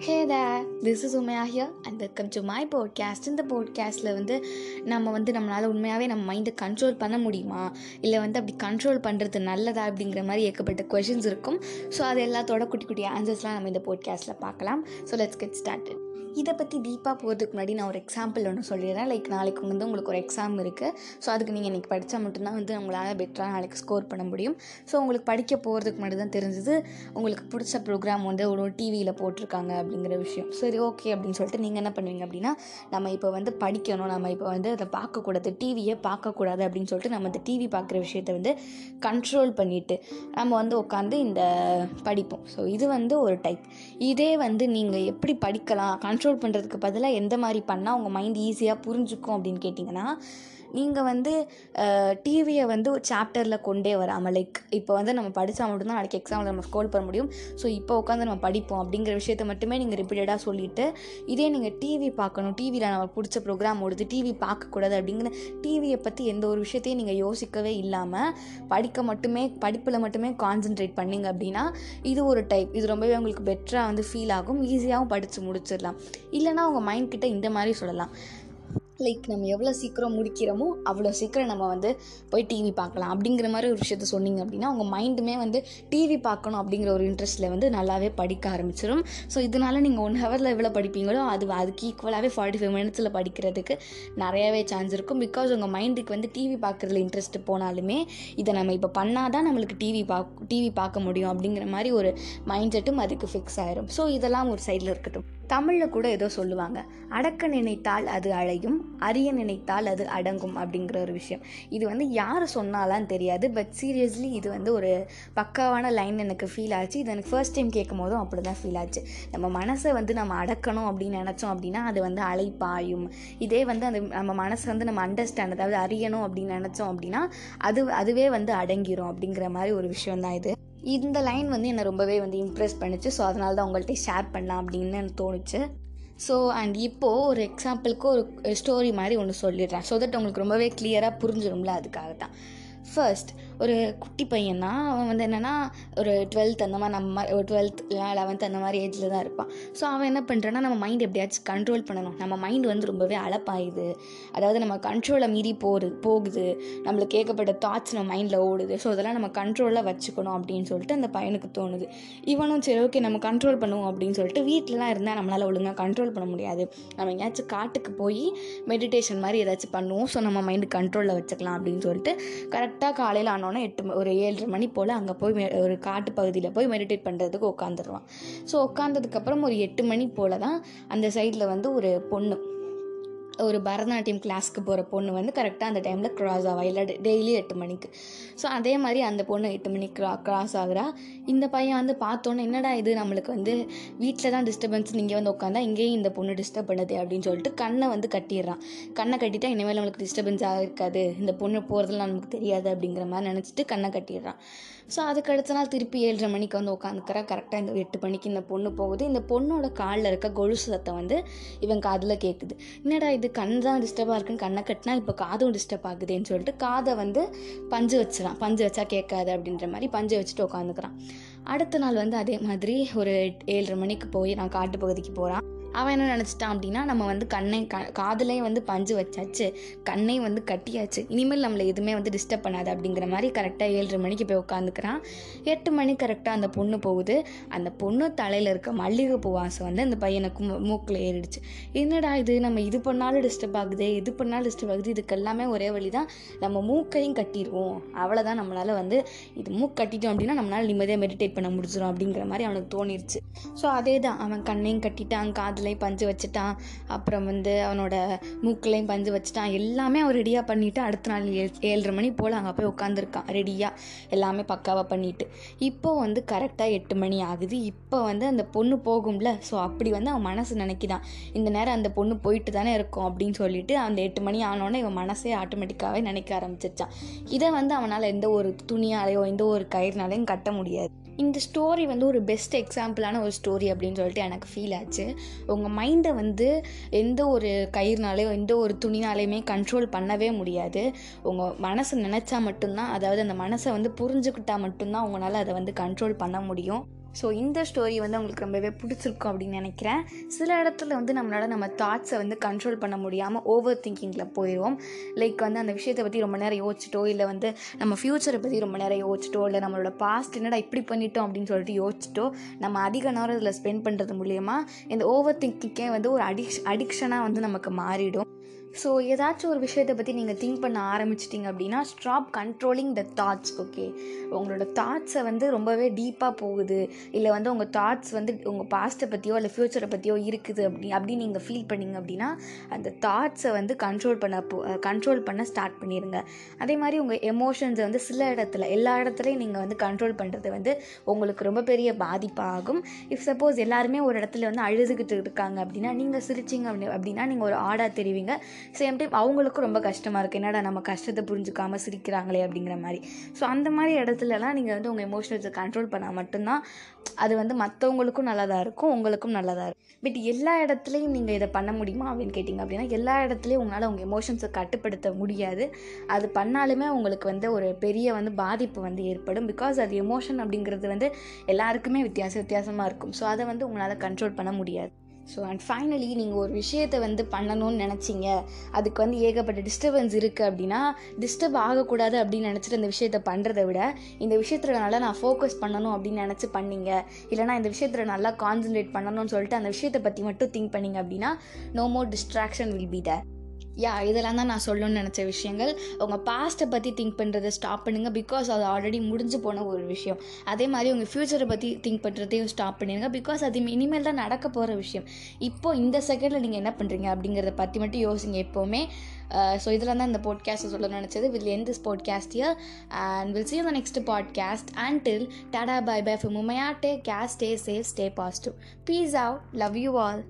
Hey there this is Umaiya here and welcome to my podcast இந்த போட்காஸ்ட்டில் வந்து நம்ம வந்து நம்மளால் உண்மையாகவே நம்ம மைண்டை கண்ட்ரோல் பண்ண முடியுமா? இல்லை வந்து அப்படி கண்ட்ரோல் பண்ணுறது நல்லதா அப்படிங்கிற மாதிரி ஏற்கப்பட்ட கொஷின்ஸ் இருக்கும். ஸோ அது எல்லாத்தோட குட்டி குட்டி ஆன்சர்ஸ்லாம் நம்ம இந்த போட்காஸ்ட்டில் பார்க்கலாம். ஸோ லெட்ஸ் கெட் ஸ்டார்டட் இதை பற்றி டீப்பாக போகிறதுக்கு முன்னாடி நான் ஒரு எக்ஸாம்பிள் ஒன்று சொல்லிடுறேன். லைக் நாளைக்கு வந்து உங்களுக்கு ஒரு எக்ஸாம் இருக்குது ஸோ அதுக்கு நீங்கள் இன்றைக்கி படித்தா மட்டும்தான் வந்து உங்களால் பெட்டராக நாளைக்கு ஸ்கோர் பண்ண முடியும். ஸோ உங்களுக்கு படிக்க போகிறதுக்கு முன்னாடி தான் தெரிஞ்சது உங்களுக்கு பிடிச்ச ப்ரோக்ராம் வந்து ஒரு டிவியில் போட்டிருக்காங்க அப்படிங்கிற விஷயம். சரி ஓகே அப்படின்னு சொல்லிட்டு நீங்கள் என்ன பண்ணுவீங்க அப்படின்னா நம்ம இப்போ வந்து படிக்கணும் நம்ம இப்போ வந்து அதை பார்க்கக்கூடாது டிவியை பார்க்கக்கூடாது அப்படின்னு சொல்லிட்டு நம்ம இந்த டிவி பார்க்குற விஷயத்தை வந்து கண்ட்ரோல் பண்ணிவிட்டு நம்ம வந்து உட்காந்து இந்த படிப்போம். ஸோ இது வந்து ஒரு டைப் இதே வந்து நீங்கள் எப்படி படிக்கலாம் கண்ட்ரோல் பண்ணுறதுக்கு பதிலாக எந்த மாதிரி பண்ணால் உங்கள் மைண்ட் ஈஸியாக புரிஞ்சுக்கும் அப்படின்னு கேட்டிங்கன்னா நீங்கள் வந்து டிவியை வந்து ஒரு சாப்டரில் கொண்டே வராமல் லைக் இப்போ வந்து நம்ம படித்தா மட்டும்தான் நாளைக்கு எக்ஸாமில் நம்ம ஸ்கோல் பண்ண முடியும். ஸோ இப்போ உட்காந்து நம்ம படிப்போம் அப்படிங்கிற விஷயத்த மட்டுமே நீங்கள் ரிப்பீட்டடாக சொல்லிவிட்டு இதே நீங்கள் டிவி பார்க்கணும் டிவியில் நம்ம பிடிச்ச ப்ரோக்ராம் ஓடுது டிவி பார்க்கக்கூடாது அப்படிங்கிற டிவியை பற்றி எந்த ஒரு விஷயத்தையும் நீங்கள் யோசிக்கவே இல்லாமல் படிக்க மட்டுமே படிப்பில் மட்டுமே கான்சென்ட்ரேட் பண்ணிங்க அப்படின்னா இது ஒரு டைப் இது ரொம்பவே உங்களுக்கு பெட்டராக வந்து ஃபீல் ஆகும் ஈஸியாகவும் படித்து முடிச்சிடலாம். இல்லைனா உங்கள் மைண்ட் கிட்ட இந்த மாதிரி சொல்லலாம். லைக் நம்ம எவ்வளோ சீக்கிரம் முடிக்கிறோமோ அவ்வளோ சீக்கிரம் நம்ம வந்து போய் டிவி பார்க்கலாம். அப்படிங்கிற மாதிரி ஒரு விஷயத்த சொன்னீங்க அப்படின்னா உங்கள் மைண்டுமே வந்து டிவி பார்க்கணும் அப்படிங்கிற ஒரு இன்ட்ரெஸ்ட்டில் வந்து நல்லாவே படிக்க ஆரம்பிச்சிடும் ஸோ இதனால் நீங்கள் ஒன் ஹவரில் எவ்வளோ படிப்பீங்களோ அது அதுக்கு ஈக்குவலாகவே ஃபார்ட்டி ஃபைவ் மினிட்ஸில் படிக்கிறதுக்கு நிறையவே சான்ஸ் இருக்கும். பிகாஸ் உங்கள் மைண்டுக்கு வந்து டிவி பார்க்குறதுல இன்ட்ரெஸ்ட் போனாலுமே இதை நம்ம இப்போ பண்ணால் தான் நம்மளுக்கு டிவி பார்க்க டிவி பார்க்க முடியும் அப்படிங்கிற மாதிரி ஒரு மைண்ட் செட்டும் அதுக்கு ஃபிக்ஸ் ஆயிரும். ஸோ இதெல்லாம் ஒரு சைடில் இருக்கட்டும். தமிழில் கூட ஏதோ சொல்லுவாங்க. அடக்க நினைத்தால் அது அழையும் அறிய நினைத்தால் அது அடங்கும் அப்படிங்கிற ஒரு விஷயம். இது வந்து யார் சொன்னாலாம் தெரியாது. பட் சீரியஸ்லி இது வந்து ஒரு பக்காவான லைன் எனக்கு ஃபீல் ஆச்சு. இது எனக்கு ஃபர்ஸ்ட் டைம் கேட்கும் போதும் அப்படி தான் ஃபீல் ஆச்சு. நம்ம மனசை வந்து நம்ம அடக்கணும் அப்படின்னு நினச்சோம் அப்படின்னா அது வந்து அழைப்பாயும். இதே வந்து அந்த நம்ம மனசை வந்து நம்ம அண்டர்ஸ்டாண்ட் அதாவது அறியணும் அப்படின்னு நினச்சோம் அப்படின்னா அது அதுவே வந்து அடங்கிரும் அப்படிங்கிற மாதிரி ஒரு விஷயம் தான் இது. இந்த லைன் வந்து என்னை ரொம்பவே வந்து இம்ப்ரெஸ் பண்ணிச்சு. ஸோ அதனால தான் உங்கள்கிட்ட ஷேர் பண்ணலாம் அப்படின்னு எனக்கு தோணுச்சு. ஸோ அண்ட் இப்போது ஒரு எக்ஸாம்பிளுக்கு ஒரு ஸ்டோரி மாதிரி ஒன்று சொல்லிடுறேன். ஸோ தட் உங்களுக்கு ரொம்பவே கிளியராக புரிஞ்சிடும்ல அதுக்காக தான் ஃபர்ஸ்ட் ஒரு குட்டி பையன் தான் அவன் வந்து என்னென்னா ஒரு டுவெல்த் அந்த மாதிரி நம்ம ஒரு டுவெல்த் லெவன்த் அந்த மாதிரி ஏஜில் தான் இருப்பான். ஸோ அவன் என்ன பண்ணுறான்னா நம்ம மைண்ட் எப்படியாச்சும் கண்ட்ரோல் பண்ணணும். நம்ம மைண்ட் வந்து ரொம்பவே அழப்பாயுது. அதாவது நம்ம கண்ட்ரோலை மீறி போகுது போகுது. நம்மளுக்கு கேட்கப்பட்ட தாட்ஸ் நம்ம மைண்டில் ஓடுது. ஸோ அதெல்லாம் நம்ம கண்ட்ரோலில் வச்சுக்கணும் அப்படின்னு சொல்லிட்டு அந்த பையனுக்கு தோணுது. இவனும் சரி ஓகே நம்ம கண்ட்ரோல் பண்ணுவோம் அப்படின்னு சொல்லிட்டு வீட்டிலலாம் இருந்தால் நம்மளால் ஒழுங்காக கண்ட்ரோல் பண்ண முடியாது. நம்ம எங்கேயாச்சும் காட்டுக்கு போய் மெடிடேஷன் மாதிரி ஏதாச்சும் பண்ணுவோம். ஸோ நம்ம மைண்டு கண்ட்ரோலில் வச்சுக்கலாம் அப்படின்னு சொல்லிட்டு கரெக்டாக காலையில் ஆனோன்னே எட்டு ஒரு ஏழரை மணி போல் அங்கே போய் ஒரு காட்டு பகுதியில் போய் மெடிடேட் பண்ணுறதுக்கு உட்காந்துருவான் ஸோ உட்காந்ததுக்கப்புறம் ஒரு எட்டு மணி போல் தான் அந்த சைடில் வந்து ஒரு பொண்ணு ஒரு பரதநாட்டியம் கிளாஸ்க்கு போகிற பொண்ணு வந்து கரெக்டாக அந்த டைமில் க்ராஸ் ஆவா. இல்லை டெய்லி எட்டு மணிக்கு. ஸோ அதே மாதிரி அந்த பொண்ணு எட்டு மணிக்கு க்ரா க்ராஸ் ஆகுறா. இந்த பையன் வந்து பார்த்தோன்னே என்னடா இது? நம்மளுக்கு வந்து வீட்டில் தான் டிஸ்டர்பன்ஸ் நீங்கள் வந்து உட்காந்தா இங்கேயும் இந்த பொண்ணு டிஸ்டர்ப் பண்ணுது? அப்படின்னு சொல்லிட்டு கண்ணை வந்து கட்டிடுறான். கண்ணை கட்டிட்டா இனிமேல் நம்மளுக்கு டிஸ்டர்பன்ஸ் இருக்காது இந்த பொண்ணு போகிறதுலாம் நமக்கு தெரியாது அப்படிங்கிற மாதிரி நினச்சிட்டு கண்ணை கட்டிடுறான். ஸோ அதுக்கு அடுத்த நாள் திருப்பி ஏழரை மணிக்கு வந்து உட்காந்துக்கிறா கரெக்டாக இந்த எட்டு மணிக்கு இந்த பொண்ணு போகுது. இந்த பொண்ணோட காலில் இருக்க கொலுசு சத்தம் வந்து இவன் காதில் கேட்குது என்னடா இது? கண் தான் டிஸ்டர்பாக இருக்குன்னு கண்ணை கட்டினா இப்போ காதும் டிஸ்டர்ப் ஆகுதுன்னு சொல்லிட்டு காதை வந்து பஞ்சு வச்சிடான் பஞ்சு வச்சா கேட்காது அப்படின்ற மாதிரி பஞ்சு வச்சுட்டு உட்காந்துக்கிறான். அடுத்த நாள் வந்து அதே மாதிரி ஒரு ஏழரை மணிக்கு போய் நான் காட்டு பகுதிக்கு போகிறான் அவன் என்ன நினச்சிட்டான் அப்படின்னா நம்ம வந்து கண்ணை க காதலையும் வந்து பஞ்சு வச்சாச்சு கண்ணையும் வந்து கட்டியாச்சு. இனிமேல் நம்மளை எதுவுமே வந்து டிஸ்டர்ப் பண்ணாது அப்படிங்கிற மாதிரி கரெக்டாக ஏழரை மணிக்கு போய் உட்காந்துக்கிறான் எட்டு மணி கரெக்டாக அந்த பொண்ணு போகுது. அந்த பொண்ணு தலையில் இருக்க மல்லிகைப்பூ வாசம் வந்து அந்த பையனுக்கு மூக்கில் ஏறிடுச்சு. என்னடா இது? நம்ம இது பண்ணாலும் டிஸ்டர்ப் ஆகுது இது பண்ணாலும் டிஸ்டர்ப் ஆகுது இதுக்கு எல்லாமே ஒரே வழி தான் நம்ம மூக்கையும் கட்டிடுவோம். அவ்வளோதான் நம்மளால் வந்து இது மூக்கு கட்டிட்டோம் அப்படின்னா நம்மளால் நிம்மதியாக மெடிடேட் பண்ண முடிச்சிடும் அப்படிங்கிற மாதிரி அவனுக்கு தோணிருச்சு. ஸோ அதே தான் அவன் கண்ணையும் கட்டிட்டான் காதில் காதுலையும் பஞ்சு வச்சுட்டான். அப்புறம் வந்து அவனோட மூக்குலையும் பஞ்சு வச்சுட்டான். எல்லாமே அவன் ரெடியாக பண்ணிவிட்டு அடுத்த நாள் ஏ ஏழரை மணி போல் அங்கே போய் உட்காந்துருக்கான் ரெடியாக எல்லாமே பக்காவாக பண்ணிவிட்டு இப்போ வந்து கரெக்டாக எட்டு மணி ஆகுது. இப்போ வந்து அந்த பொண்ணு போகும்ல. ஸோ அப்படி வந்து அவன் மனசு நினைக்கிதான் இந்த நேரம் அந்த பொண்ணு போயிட்டு தானே இருக்கும் அப்படின்னு சொல்லிட்டு அந்த எட்டு மணி ஆனோடனே இவன் மனசே ஆட்டோமேட்டிக்காகவே நினைக்க ஆரம்பிச்சிருச்சான். இதை வந்து அவனால் எந்த ஒரு துணியாலையோ எந்த ஒரு கயிறுனாலையும் கட்ட முடியாது. இந்த ஸ்டோரி வந்து ஒரு பெஸ்ட் எக்ஸாம்பிளான ஒரு ஸ்டோரி அப்படின்னு சொல்லிட்டு எனக்கு ஃபீல் ஆச்சு. உங்கள் மைண்டை வந்து எந்த ஒரு கயிறுனாலேயோ எந்த ஒரு துணினாலேயுமே கண்ட்ரோல் பண்ணவே முடியாது. உங்கள் மனசு நினச்சா மட்டும்தான் அதாவது அந்த மனசை வந்து புரிஞ்சுக்கிட்டா மட்டும்தான் உங்களால் அதை வந்து கண்ட்ரோல் பண்ண முடியும். ஸோ இந்த ஸ்டோரி வந்து உங்களுக்கு ரொம்பவே பிடிச்சிருக்கும் அப்படின்னு நினைக்கிறேன். சில இடத்துல வந்து நம்மளால் நம்ம தாட்ஸை வந்து கண்ட்ரோல் பண்ண முடியாமல் ஓவர் திங்கிங்கில் போயிடுவோம் லைக் வந்து அந்த விஷயத்தை பற்றி ரொம்ப நேரம் யோசிச்சிட்டோ இல்லை வந்து நம்ம ஃப்யூச்சரை பற்றி ரொம்ப நேரம் யோசிச்சிட்டோ இல்லை நம்மளோட பாஸ்ட் என்னடா இப்படி பண்ணிட்டோம் அப்படின்னு சொல்லிட்டு யோசிச்சிட்டோ நம்ம அதிக நேரம் இதில் ஸ்பெண்ட் பண்ணுறது மூலியமாக இந்த ஓவர் திங்கிங்கே வந்து ஒரு அடிக்ஷ் அடிக்ஷனாக வந்து நமக்கு மாறிடும். ஸோ ஏதாச்சும் ஒரு விஷயத்தை பற்றி நீங்கள் திங்க் பண்ண ஆரம்பிச்சிட்டிங்க அப்படின்னா stop controlling the thoughts okay உங்களோட தாட்ஸை வந்து ரொம்பவே டீப்பாக போகுது. இல்லை வந்து உங்கள் தாட்ஸ் வந்து உங்கள் பாஸ்ட்டை பற்றியோ இல்லை ஃப்யூச்சரை பற்றியோ இருக்குது அப்படி அப்படி நீங்கள் ஃபீல் பண்ணீங்க அப்படின்னா அந்த தாட்ஸை வந்து கண்ட்ரோல் பண்ண கண்ட்ரோல் பண்ண ஸ்டார்ட் பண்ணிடுங்க அதே மாதிரி உங்கள் எமோஷன்ஸை வந்து சில இடத்துல எல்லா இடத்துலையும் நீங்கள் வந்து கண்ட்ரோல் பண்ணுறது வந்து உங்களுக்கு ரொம்ப பெரிய பாதிப்பாகும் இஃப் சப்போஸ் எல்லாருமே ஒரு இடத்துல வந்து அழுதுகிட்டு இருக்காங்க அப்படின்னா நீங்கள் சிரிச்சிங்க அப்படி அப்படின்னா நீங்கள் ஒரு ஆடாக தெரிவிங்க. சேம் டைம் அவங்களுக்கும் ரொம்ப கஷ்டமாக இருக்குது என்னடா நம்ம கஷ்டத்தை புரிஞ்சுக்காமல் சிரிக்கிறாங்களே அப்படிங்கிற மாதிரி. ஸோ அந்த மாதிரி இடத்துலலாம் நீங்கள் வந்து உங்கள் எமோஷனல்ஸை கண்ட்ரோல் பண்ணால் மட்டும்தான் அது வந்து மற்றவங்களுக்கும் நல்லதாக இருக்கும் உங்களுக்கும் நல்லதாக இருக்கும். பட் எல்லா இடத்துலையும் நீங்கள் இதை பண்ண முடியுமா அப்படின்னு கேட்டிங்க அப்படின்னா எல்லா இடத்துலையும் உங்களால் உங்கள் எமோஷன்ஸை கட்டுப்படுத்த முடியாது. அது பண்ணாலுமே உங்களுக்கு வந்து ஒரு பெரிய வந்து பாதிப்பு வந்து ஏற்படும். பிகாஸ் அது எமோஷன் அப்படிங்கிறது வந்து எல்லாருக்குமே வித்தியாச வித்தியாசமாக இருக்கும். ஸோ அதை வந்து உங்களால் கண்ட்ரோல் பண்ண முடியாது. ஸோ அண்ட் ஃபைனலி நீங்கள் ஒரு விஷயத்தை வந்து பண்ணணும்னு நினச்சிங்க. அதுக்கு வந்து ஏகப்பட்ட டிஸ்டர்பன்ஸ் இருக்குது அப்படின்னா டிஸ்டர்ப் ஆகக்கூடாது அப்படின்னு நினச்சிட்டு இந்த விஷயத்தை பண்ணுறதை விட இந்த விஷயத்தில் நல்லா நான் ஃபோக்கஸ் பண்ணணும் அப்படின்னு நினச்சி பண்ணீங்க. இல்லைனா இந்த விஷயத்தில் நல்லா கான்சன்ட்ரேட் பண்ணணும்னு சொல்லிட்டு அந்த விஷயத்தை பற்றி மட்டும் திங்க் பண்ணீங்க அப்படின்னா no more distraction will be there yeah இதெல்லாம் தான் நான் சொல்லணும்னு நினச்ச விஷயங்கள். உங்கள் பாஸ்ட்டை பற்றி திங்க் பண்ணுறதை ஸ்டாப் பண்ணுங்கள் பிகாஸ் அது ஆல்ரெடி முடிஞ்சு போன ஒரு விஷயம். அதே மாதிரி உங்கள் ஃப்யூச்சரை பற்றி திங்க் பண்ணுறதையும் ஸ்டாப் பண்ணிடுங்க பிகாஸ் அது இனிமேல் தான் நடக்க போகிற விஷயம். இப்போ இந்த செகண்டில் நீங்கள் என்ன பண்ணுறீங்க அப்படிங்கிறத பற்றி மட்டும் யோசிங்க எப்போவுமே. ஸோ uh, இதெல்லாம் தான் இந்த பாட்காஸ்ட்டை சொல்ல நினச்சது. Will end this podcast here and will see the next podcast and till tata bye bye for Umaiya take care stay safe stay positive peace out love you all